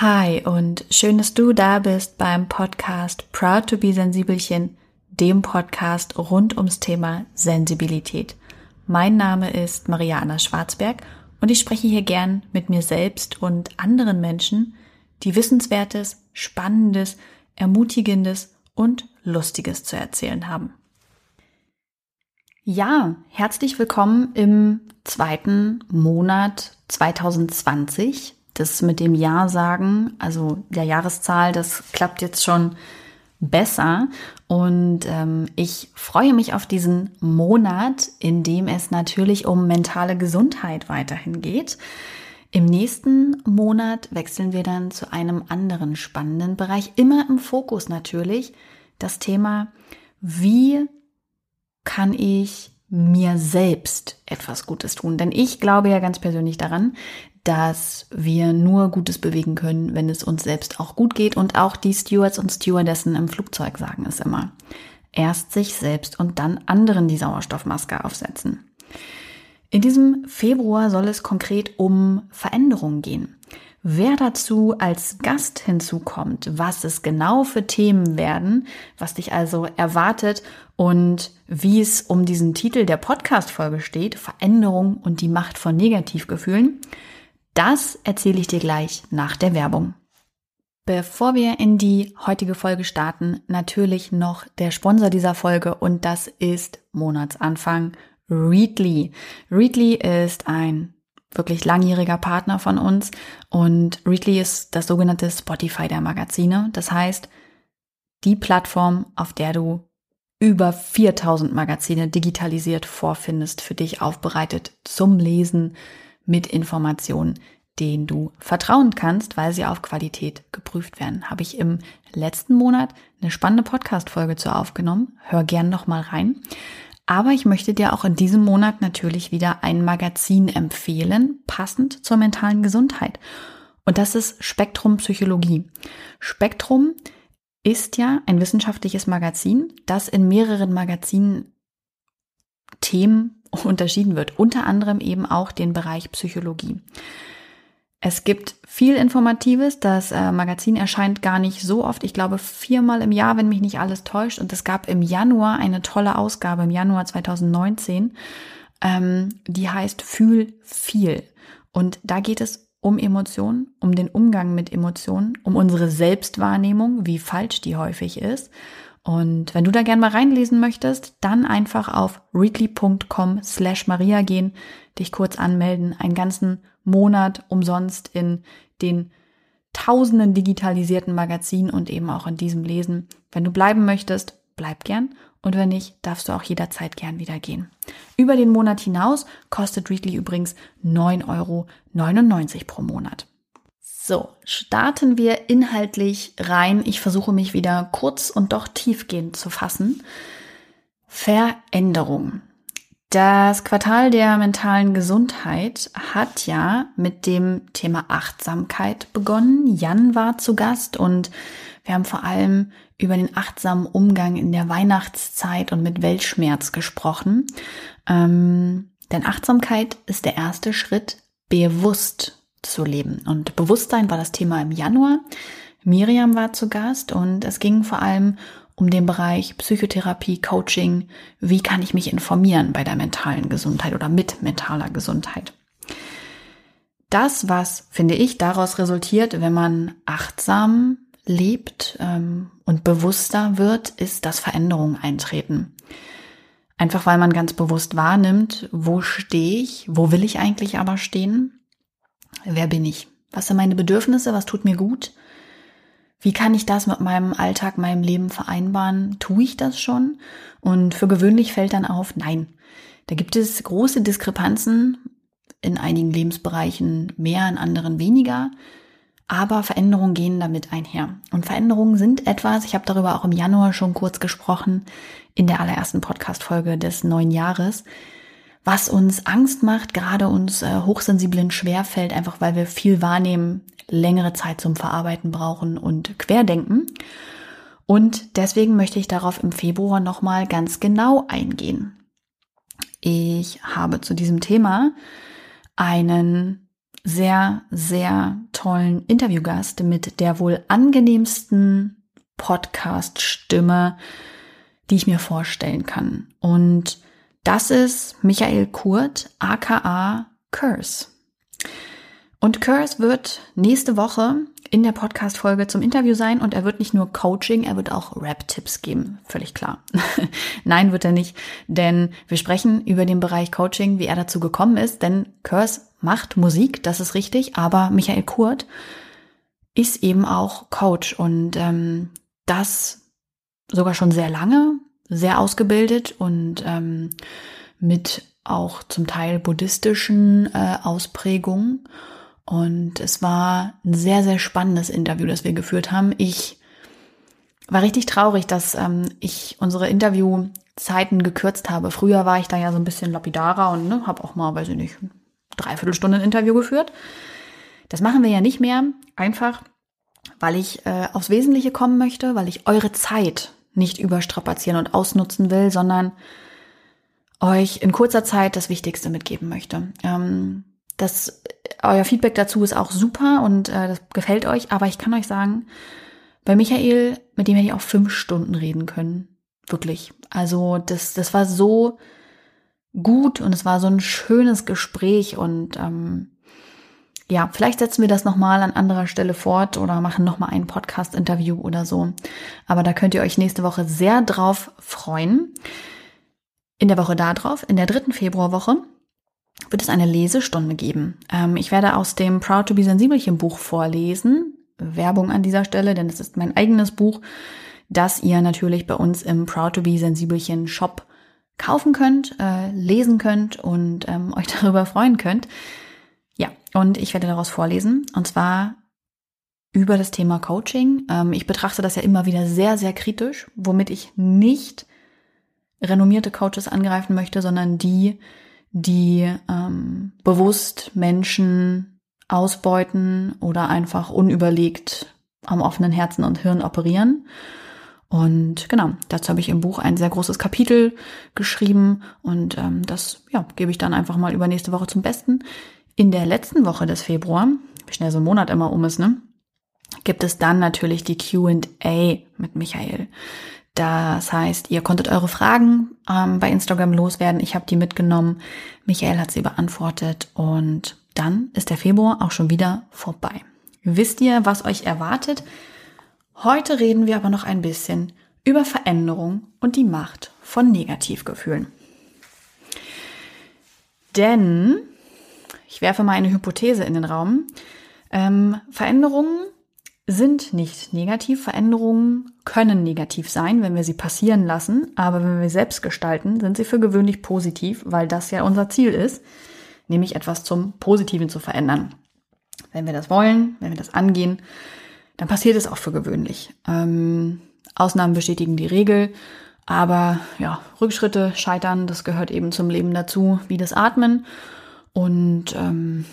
Hi und schön, dass du da bist beim Podcast Proud to be Sensibelchen, dem Podcast rund ums Thema Sensibilität. Mein Name ist Mariana Schwarzberg und ich spreche hier gern mit mir selbst und anderen Menschen, die Wissenswertes, Spannendes, Ermutigendes und Lustiges zu erzählen haben. Ja, herzlich willkommen im zweiten Monat 2020 das mit dem Ja sagen, also der Jahreszahl, das klappt jetzt schon besser. Und ähm, ich freue mich auf diesen Monat, in dem es natürlich um mentale Gesundheit weiterhin geht. Im nächsten Monat wechseln wir dann zu einem anderen spannenden Bereich, immer im Fokus natürlich, das Thema, wie kann ich mir selbst etwas Gutes tun. Denn ich glaube ja ganz persönlich daran, dass wir nur Gutes bewegen können, wenn es uns selbst auch gut geht. Und auch die Stewards und Stewardessen im Flugzeug sagen es immer. Erst sich selbst und dann anderen die Sauerstoffmaske aufsetzen. In diesem Februar soll es konkret um Veränderungen gehen. Wer dazu als Gast hinzukommt, was es genau für Themen werden, was dich also erwartet und wie es um diesen Titel der Podcast-Folge steht, Veränderung und die Macht von Negativgefühlen, das erzähle ich dir gleich nach der Werbung. Bevor wir in die heutige Folge starten, natürlich noch der Sponsor dieser Folge und das ist Monatsanfang Readly. Readly ist ein wirklich langjähriger Partner von uns und Readly ist das sogenannte Spotify der Magazine. Das heißt, die Plattform, auf der du über 4000 Magazine digitalisiert vorfindest, für dich aufbereitet zum Lesen, mit Informationen, denen du vertrauen kannst, weil sie auf Qualität geprüft werden. Habe ich im letzten Monat eine spannende Podcast-Folge zu aufgenommen. Hör gern noch mal rein. Aber ich möchte dir auch in diesem Monat natürlich wieder ein Magazin empfehlen, passend zur mentalen Gesundheit. Und das ist Spektrum Psychologie. Spektrum ist ja ein wissenschaftliches Magazin, das in mehreren Magazinen Themen unterschieden wird, unter anderem eben auch den Bereich Psychologie. Es gibt viel Informatives. Das äh, Magazin erscheint gar nicht so oft. Ich glaube viermal im Jahr, wenn mich nicht alles täuscht. Und es gab im Januar eine tolle Ausgabe, im Januar 2019. Ähm, die heißt Fühl viel. Und da geht es um Emotionen, um den Umgang mit Emotionen, um unsere Selbstwahrnehmung, wie falsch die häufig ist und wenn du da gerne mal reinlesen möchtest, dann einfach auf readly.com slash Maria gehen, dich kurz anmelden, einen ganzen Monat umsonst in den tausenden digitalisierten Magazinen und eben auch in diesem lesen. Wenn du bleiben möchtest, bleib gern. Und wenn nicht, darfst du auch jederzeit gern wieder gehen. Über den Monat hinaus kostet Readly übrigens 9,99 Euro pro Monat. So, starten wir inhaltlich rein. Ich versuche mich wieder kurz und doch tiefgehend zu fassen. Veränderung. Das Quartal der mentalen Gesundheit hat ja mit dem Thema Achtsamkeit begonnen. Jan war zu Gast und wir haben vor allem über den achtsamen Umgang in der Weihnachtszeit und mit Weltschmerz gesprochen. Ähm, denn Achtsamkeit ist der erste Schritt, bewusst zu leben. Und Bewusstsein war das Thema im Januar. Miriam war zu Gast und es ging vor allem um den Bereich Psychotherapie, Coaching. Wie kann ich mich informieren bei der mentalen Gesundheit oder mit mentaler Gesundheit? Das, was, finde ich, daraus resultiert, wenn man achtsam lebt ähm, und bewusster wird, ist, dass Veränderungen eintreten. Einfach weil man ganz bewusst wahrnimmt, wo stehe ich, wo will ich eigentlich aber stehen Wer bin ich? Was sind meine Bedürfnisse? Was tut mir gut? Wie kann ich das mit meinem Alltag, meinem Leben vereinbaren? Tue ich das schon? Und für gewöhnlich fällt dann auf, nein. Da gibt es große Diskrepanzen, in einigen Lebensbereichen mehr, in anderen weniger. Aber Veränderungen gehen damit einher. Und Veränderungen sind etwas, ich habe darüber auch im Januar schon kurz gesprochen, in der allerersten Podcast-Folge des neuen Jahres, was uns Angst macht, gerade uns äh, Hochsensiblen schwerfällt, einfach weil wir viel wahrnehmen, längere Zeit zum Verarbeiten brauchen und querdenken. Und deswegen möchte ich darauf im Februar nochmal ganz genau eingehen. Ich habe zu diesem Thema einen sehr, sehr tollen Interviewgast mit der wohl angenehmsten Podcast-Stimme, die ich mir vorstellen kann. Und das ist Michael Kurt, aka Curse. Und Curse wird nächste Woche in der Podcast-Folge zum Interview sein und er wird nicht nur Coaching, er wird auch Rap-Tipps geben. Völlig klar. Nein, wird er nicht, denn wir sprechen über den Bereich Coaching, wie er dazu gekommen ist, denn Curse macht Musik, das ist richtig, aber Michael Kurt ist eben auch Coach und ähm, das sogar schon sehr lange, sehr ausgebildet und ähm, mit auch zum Teil buddhistischen äh, Ausprägungen. Und es war ein sehr, sehr spannendes Interview, das wir geführt haben. Ich war richtig traurig, dass ähm, ich unsere Interviewzeiten gekürzt habe. Früher war ich da ja so ein bisschen lapidarer und ne, habe auch mal, weiß ich nicht, dreiviertel Stunde ein Interview geführt. Das machen wir ja nicht mehr, einfach weil ich äh, aufs Wesentliche kommen möchte, weil ich eure Zeit nicht überstrapazieren und ausnutzen will, sondern euch in kurzer Zeit das Wichtigste mitgeben möchte. Ähm, das, euer Feedback dazu ist auch super und äh, das gefällt euch, aber ich kann euch sagen, bei Michael, mit dem hätte ich auch fünf Stunden reden können. Wirklich. Also das, das war so gut und es war so ein schönes Gespräch und ähm, ja, vielleicht setzen wir das nochmal an anderer Stelle fort oder machen nochmal ein Podcast-Interview oder so. Aber da könnt ihr euch nächste Woche sehr drauf freuen. In der Woche darauf, in der dritten Februarwoche, wird es eine Lesestunde geben. Ähm, ich werde aus dem Proud to be Sensibelchen Buch vorlesen. Werbung an dieser Stelle, denn es ist mein eigenes Buch, das ihr natürlich bei uns im Proud to be Sensibelchen Shop kaufen könnt, äh, lesen könnt und ähm, euch darüber freuen könnt. Und ich werde daraus vorlesen. Und zwar über das Thema Coaching. Ähm, ich betrachte das ja immer wieder sehr, sehr kritisch, womit ich nicht renommierte Coaches angreifen möchte, sondern die, die ähm, bewusst Menschen ausbeuten oder einfach unüberlegt am offenen Herzen und Hirn operieren. Und genau, dazu habe ich im Buch ein sehr großes Kapitel geschrieben und ähm, das ja, gebe ich dann einfach mal über nächste Woche zum Besten. In der letzten Woche des Februar, wie schnell so ein Monat immer um ist, ne, gibt es dann natürlich die QA mit Michael. Das heißt, ihr konntet eure Fragen ähm, bei Instagram loswerden. Ich habe die mitgenommen. Michael hat sie beantwortet und dann ist der Februar auch schon wieder vorbei. Wisst ihr, was euch erwartet? Heute reden wir aber noch ein bisschen über Veränderung und die Macht von Negativgefühlen. Denn ich werfe mal eine Hypothese in den Raum. Ähm, Veränderungen sind nicht negativ. Veränderungen können negativ sein, wenn wir sie passieren lassen. Aber wenn wir selbst gestalten, sind sie für gewöhnlich positiv, weil das ja unser Ziel ist, nämlich etwas zum Positiven zu verändern. Wenn wir das wollen, wenn wir das angehen, dann passiert es auch für gewöhnlich. Ähm, Ausnahmen bestätigen die Regel. Aber ja, Rückschritte, Scheitern, das gehört eben zum Leben dazu, wie das Atmen. Und ähm,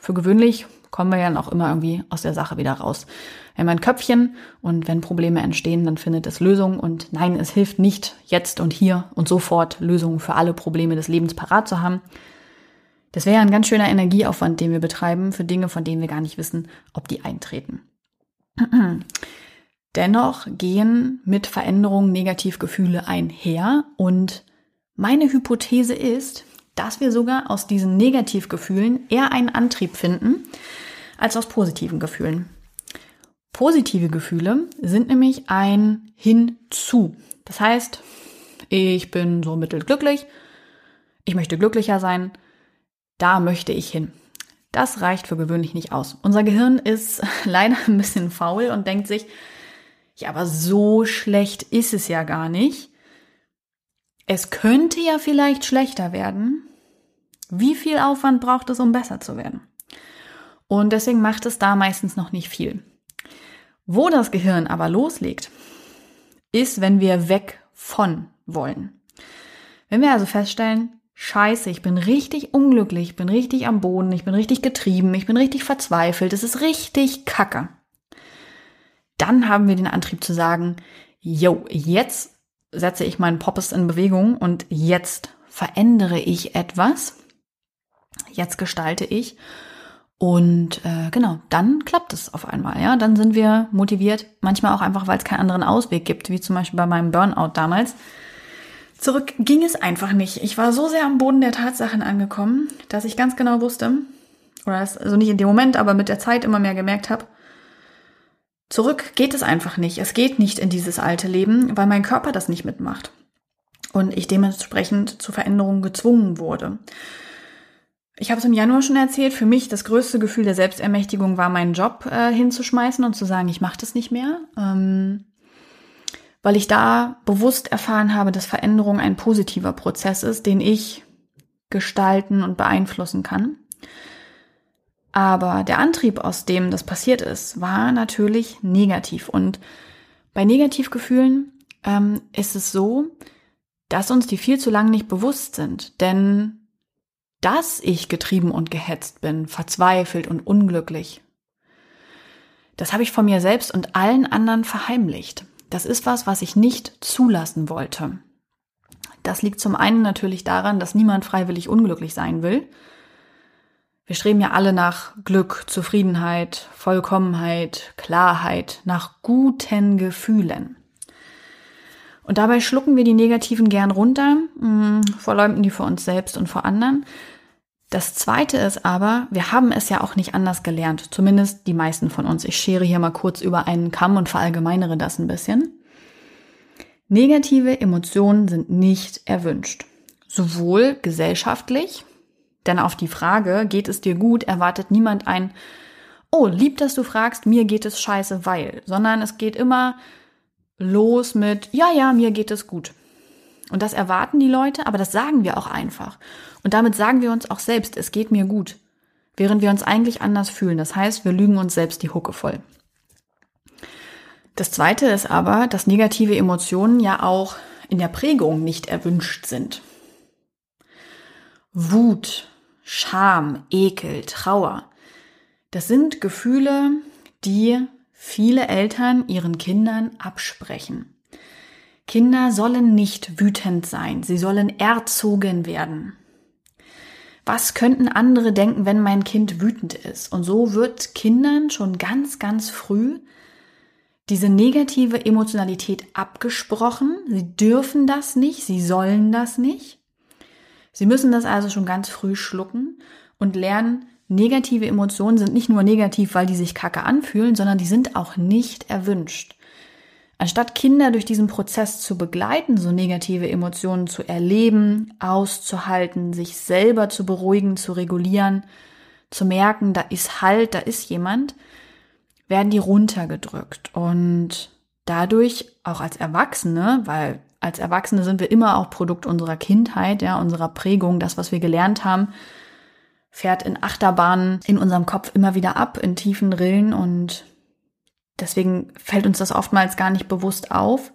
für gewöhnlich kommen wir ja auch immer irgendwie aus der Sache wieder raus. Wir haben ein Köpfchen und wenn Probleme entstehen, dann findet es Lösungen. Und nein, es hilft nicht, jetzt und hier und sofort Lösungen für alle Probleme des Lebens parat zu haben. Das wäre ein ganz schöner Energieaufwand, den wir betreiben für Dinge, von denen wir gar nicht wissen, ob die eintreten. Dennoch gehen mit Veränderungen Negativgefühle einher und meine Hypothese ist, dass wir sogar aus diesen Negativgefühlen eher einen Antrieb finden als aus positiven Gefühlen. Positive Gefühle sind nämlich ein Hinzu. Das heißt, ich bin so mittelglücklich, ich möchte glücklicher sein, da möchte ich hin. Das reicht für gewöhnlich nicht aus. Unser Gehirn ist leider ein bisschen faul und denkt sich, ja, aber so schlecht ist es ja gar nicht. Es könnte ja vielleicht schlechter werden. Wie viel Aufwand braucht es, um besser zu werden? Und deswegen macht es da meistens noch nicht viel. Wo das Gehirn aber loslegt, ist, wenn wir weg von wollen. Wenn wir also feststellen, scheiße, ich bin richtig unglücklich, ich bin richtig am Boden, ich bin richtig getrieben, ich bin richtig verzweifelt, es ist richtig kacke. Dann haben wir den Antrieb zu sagen, yo, jetzt setze ich meinen Poppes in Bewegung und jetzt verändere ich etwas, jetzt gestalte ich Und äh, genau, dann klappt es auf einmal, ja. Dann sind wir motiviert, manchmal auch einfach, weil es keinen anderen Ausweg gibt, wie zum Beispiel bei meinem Burnout damals. Zurück ging es einfach nicht. Ich war so sehr am Boden der Tatsachen angekommen, dass ich ganz genau wusste, oder das, also nicht in dem Moment, aber mit der Zeit immer mehr gemerkt habe, zurück geht es einfach nicht. Es geht nicht in dieses alte Leben, weil mein Körper das nicht mitmacht. Und ich dementsprechend zu Veränderungen gezwungen wurde. Ich habe es im Januar schon erzählt, für mich das größte Gefühl der Selbstermächtigung war, meinen Job äh, hinzuschmeißen und zu sagen, ich mache das nicht mehr. Ähm, weil ich da bewusst erfahren habe, dass Veränderung ein positiver Prozess ist, den ich gestalten und beeinflussen kann. Aber der Antrieb, aus dem das passiert ist, war natürlich negativ. Und bei Negativgefühlen ähm, ist es so, dass uns die viel zu lange nicht bewusst sind. Denn dass ich getrieben und gehetzt bin, verzweifelt und unglücklich, das habe ich von mir selbst und allen anderen verheimlicht. Das ist was, was ich nicht zulassen wollte. Das liegt zum einen natürlich daran, dass niemand freiwillig unglücklich sein will. Wir streben ja alle nach Glück, Zufriedenheit, Vollkommenheit, Klarheit, nach guten Gefühlen. Und dabei schlucken wir die negativen gern runter, mh, hm, verleumden die vor uns selbst und vor anderen. Das zweite ist aber, wir haben es ja auch nicht anders gelernt, zumindest die meisten von uns. Ich schere hier mal kurz über einen Kamm und verallgemeinere das ein bisschen. Negative Emotionen sind nicht erwünscht. Sowohl gesellschaftlich, denn auf die Frage, geht es dir gut, erwartet niemand ein, oh, lieb, dass du fragst, mir geht es scheiße, weil, sondern es geht immer los mit, ja, ja, mir geht es gut. Und das erwarten die Leute, aber das sagen wir auch einfach. Und damit sagen wir uns auch selbst, es geht mir gut, während wir uns eigentlich anders fühlen. Das heißt, wir lügen uns selbst die Hucke voll. Das Zweite ist aber, dass negative Emotionen ja auch in der Prägung nicht erwünscht sind. Wut, Scham, Ekel, Trauer, das sind Gefühle, die viele Eltern ihren Kindern absprechen. Kinder sollen nicht wütend sein, sie sollen erzogen werden. Was könnten andere denken, wenn mein Kind wütend ist? Und so wird Kindern schon ganz, ganz früh diese negative Emotionalität abgesprochen. Sie dürfen das nicht, sie sollen das nicht. Sie müssen das also schon ganz früh schlucken und lernen, negative Emotionen sind nicht nur negativ, weil die sich kacke anfühlen, sondern die sind auch nicht erwünscht. Anstatt Kinder durch diesen Prozess zu begleiten, so negative Emotionen zu erleben, auszuhalten, sich selber zu beruhigen, zu regulieren, zu merken, da ist Halt, da ist jemand, werden die runtergedrückt. Und dadurch auch als Erwachsene, weil als Erwachsene sind wir immer auch Produkt unserer Kindheit, ja, unserer Prägung, das, was wir gelernt haben, fährt in Achterbahnen in unserem Kopf immer wieder ab, in tiefen Rillen und deswegen fällt uns das oftmals gar nicht bewusst auf,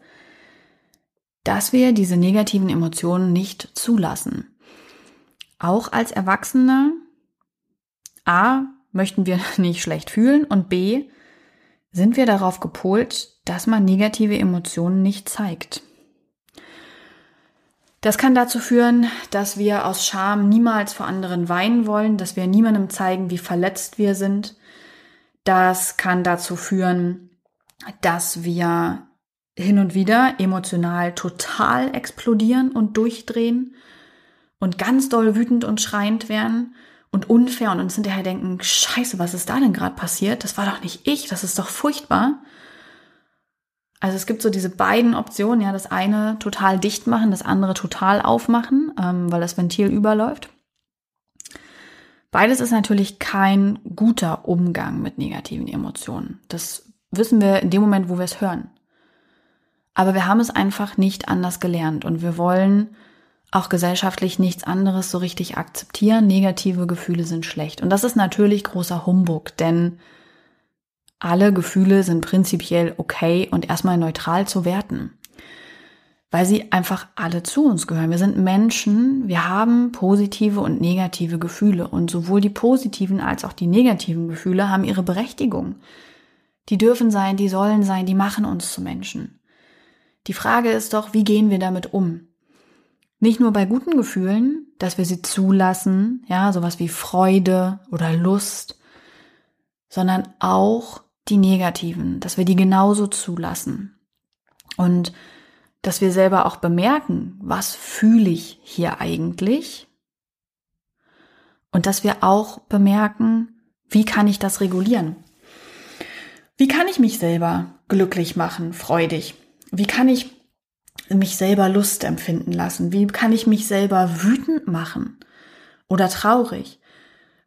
dass wir diese negativen Emotionen nicht zulassen. Auch als Erwachsene, a, möchten wir nicht schlecht fühlen und b, sind wir darauf gepolt, dass man negative Emotionen nicht zeigt. Das kann dazu führen, dass wir aus Scham niemals vor anderen weinen wollen, dass wir niemandem zeigen, wie verletzt wir sind, das kann dazu führen, dass wir hin und wieder emotional total explodieren und durchdrehen und ganz doll wütend und schreiend werden und unfair und uns hinterher denken, scheiße, was ist da denn gerade passiert? Das war doch nicht ich, das ist doch furchtbar. Also es gibt so diese beiden Optionen, ja, das eine total dicht machen, das andere total aufmachen, ähm, weil das Ventil überläuft. Beides ist natürlich kein guter Umgang mit negativen Emotionen. Das wissen wir in dem Moment, wo wir es hören. Aber wir haben es einfach nicht anders gelernt und wir wollen auch gesellschaftlich nichts anderes so richtig akzeptieren. Negative Gefühle sind schlecht. Und das ist natürlich großer Humbug, denn alle Gefühle sind prinzipiell okay und erstmal neutral zu werten weil sie einfach alle zu uns gehören. Wir sind Menschen, wir haben positive und negative Gefühle und sowohl die positiven als auch die negativen Gefühle haben ihre Berechtigung. Die dürfen sein, die sollen sein, die machen uns zu Menschen. Die Frage ist doch, wie gehen wir damit um? Nicht nur bei guten Gefühlen, dass wir sie zulassen, ja, sowas wie Freude oder Lust sondern auch die negativen, dass wir die genauso zulassen. Und dass wir selber auch bemerken, was fühle ich hier eigentlich? Und dass wir auch bemerken, wie kann ich das regulieren? Wie kann ich mich selber glücklich machen, freudig? Wie kann ich mich selber Lust empfinden lassen? Wie kann ich mich selber wütend machen oder traurig?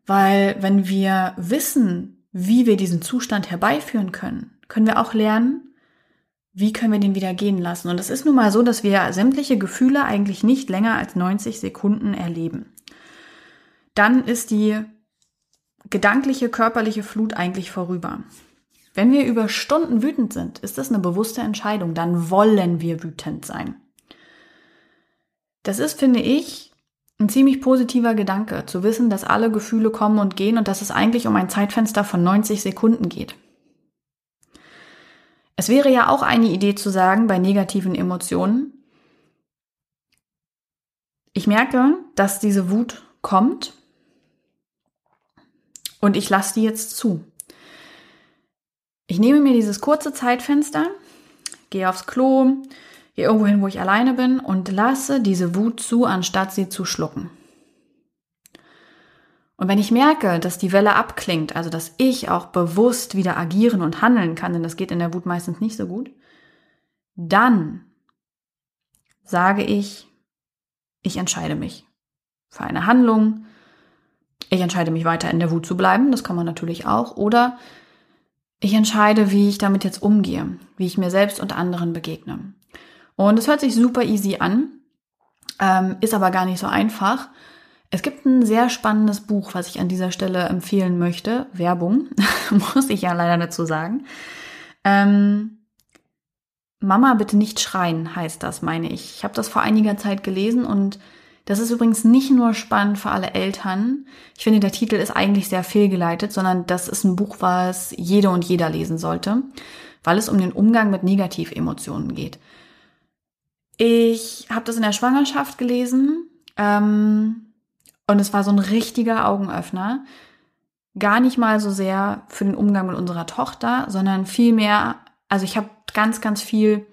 Weil wenn wir wissen, wie wir diesen Zustand herbeiführen können, können wir auch lernen, wie können wir den wieder gehen lassen. Und es ist nun mal so, dass wir sämtliche Gefühle eigentlich nicht länger als 90 Sekunden erleben. Dann ist die gedankliche, körperliche Flut eigentlich vorüber. Wenn wir über Stunden wütend sind, ist das eine bewusste Entscheidung. Dann wollen wir wütend sein. Das ist, finde ich, ein ziemlich positiver Gedanke, zu wissen, dass alle Gefühle kommen und gehen und dass es eigentlich um ein Zeitfenster von 90 Sekunden geht. Es wäre ja auch eine Idee zu sagen bei negativen Emotionen, ich merke, dass diese Wut kommt und ich lasse die jetzt zu. Ich nehme mir dieses kurze Zeitfenster, gehe aufs Klo, gehe irgendwo hin, wo ich alleine bin und lasse diese Wut zu, anstatt sie zu schlucken. Und wenn ich merke, dass die Welle abklingt, also dass ich auch bewusst wieder agieren und handeln kann, denn das geht in der Wut meistens nicht so gut, dann sage ich, ich entscheide mich für eine Handlung. Ich entscheide mich weiter in der Wut zu bleiben, das kann man natürlich auch. Oder ich entscheide, wie ich damit jetzt umgehe, wie ich mir selbst und anderen begegne. Und es hört sich super easy an, ähm, ist aber gar nicht so einfach. Es gibt ein sehr spannendes Buch, was ich an dieser Stelle empfehlen möchte. Werbung, muss ich ja leider dazu sagen. Ähm, Mama, bitte nicht schreien, heißt das, meine ich. Ich habe das vor einiger Zeit gelesen und das ist übrigens nicht nur spannend für alle Eltern. Ich finde, der Titel ist eigentlich sehr fehlgeleitet, sondern das ist ein Buch, was jede und jeder lesen sollte, weil es um den Umgang mit Negativemotionen geht. Ich habe das in der Schwangerschaft gelesen ähm, und es war so ein richtiger Augenöffner. Gar nicht mal so sehr für den Umgang mit unserer Tochter, sondern vielmehr, also ich habe ganz, ganz viel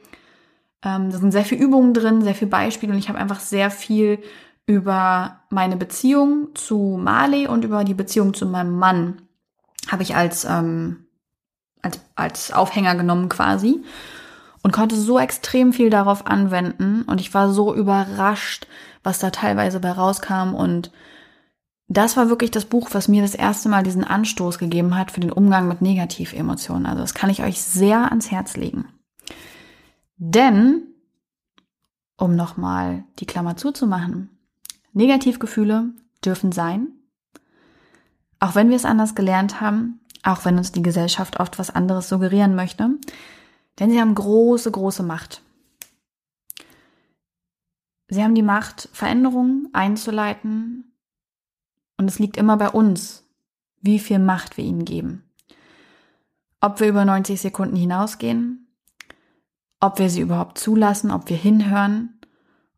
ähm, da sind sehr viele Übungen drin, sehr viele Beispiele und ich habe einfach sehr viel über meine Beziehung zu Marley und über die Beziehung zu meinem Mann habe ich als, ähm, als, als Aufhänger genommen quasi und konnte so extrem viel darauf anwenden und ich war so überrascht, was da teilweise bei rauskam und das war wirklich das Buch, was mir das erste Mal diesen Anstoß gegeben hat für den Umgang mit Negativemotionen. Also das kann ich euch sehr ans Herz legen. Denn, um nochmal die Klammer zuzumachen, Negativgefühle dürfen sein, auch wenn wir es anders gelernt haben, auch wenn uns die Gesellschaft oft was anderes suggerieren möchte, denn sie haben große, große Macht. Sie haben die Macht, Veränderungen einzuleiten und es liegt immer bei uns, wie viel Macht wir ihnen geben. Ob wir über 90 Sekunden hinausgehen ob wir sie überhaupt zulassen, ob wir hinhören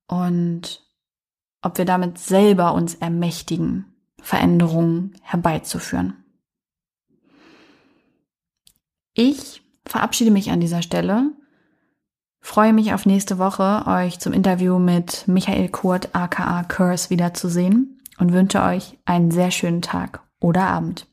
und ob wir damit selber uns ermächtigen, Veränderungen herbeizuführen. Ich verabschiede mich an dieser Stelle, freue mich auf nächste Woche, euch zum Interview mit Michael Kurt aka Curse wiederzusehen und wünsche euch einen sehr schönen Tag oder Abend.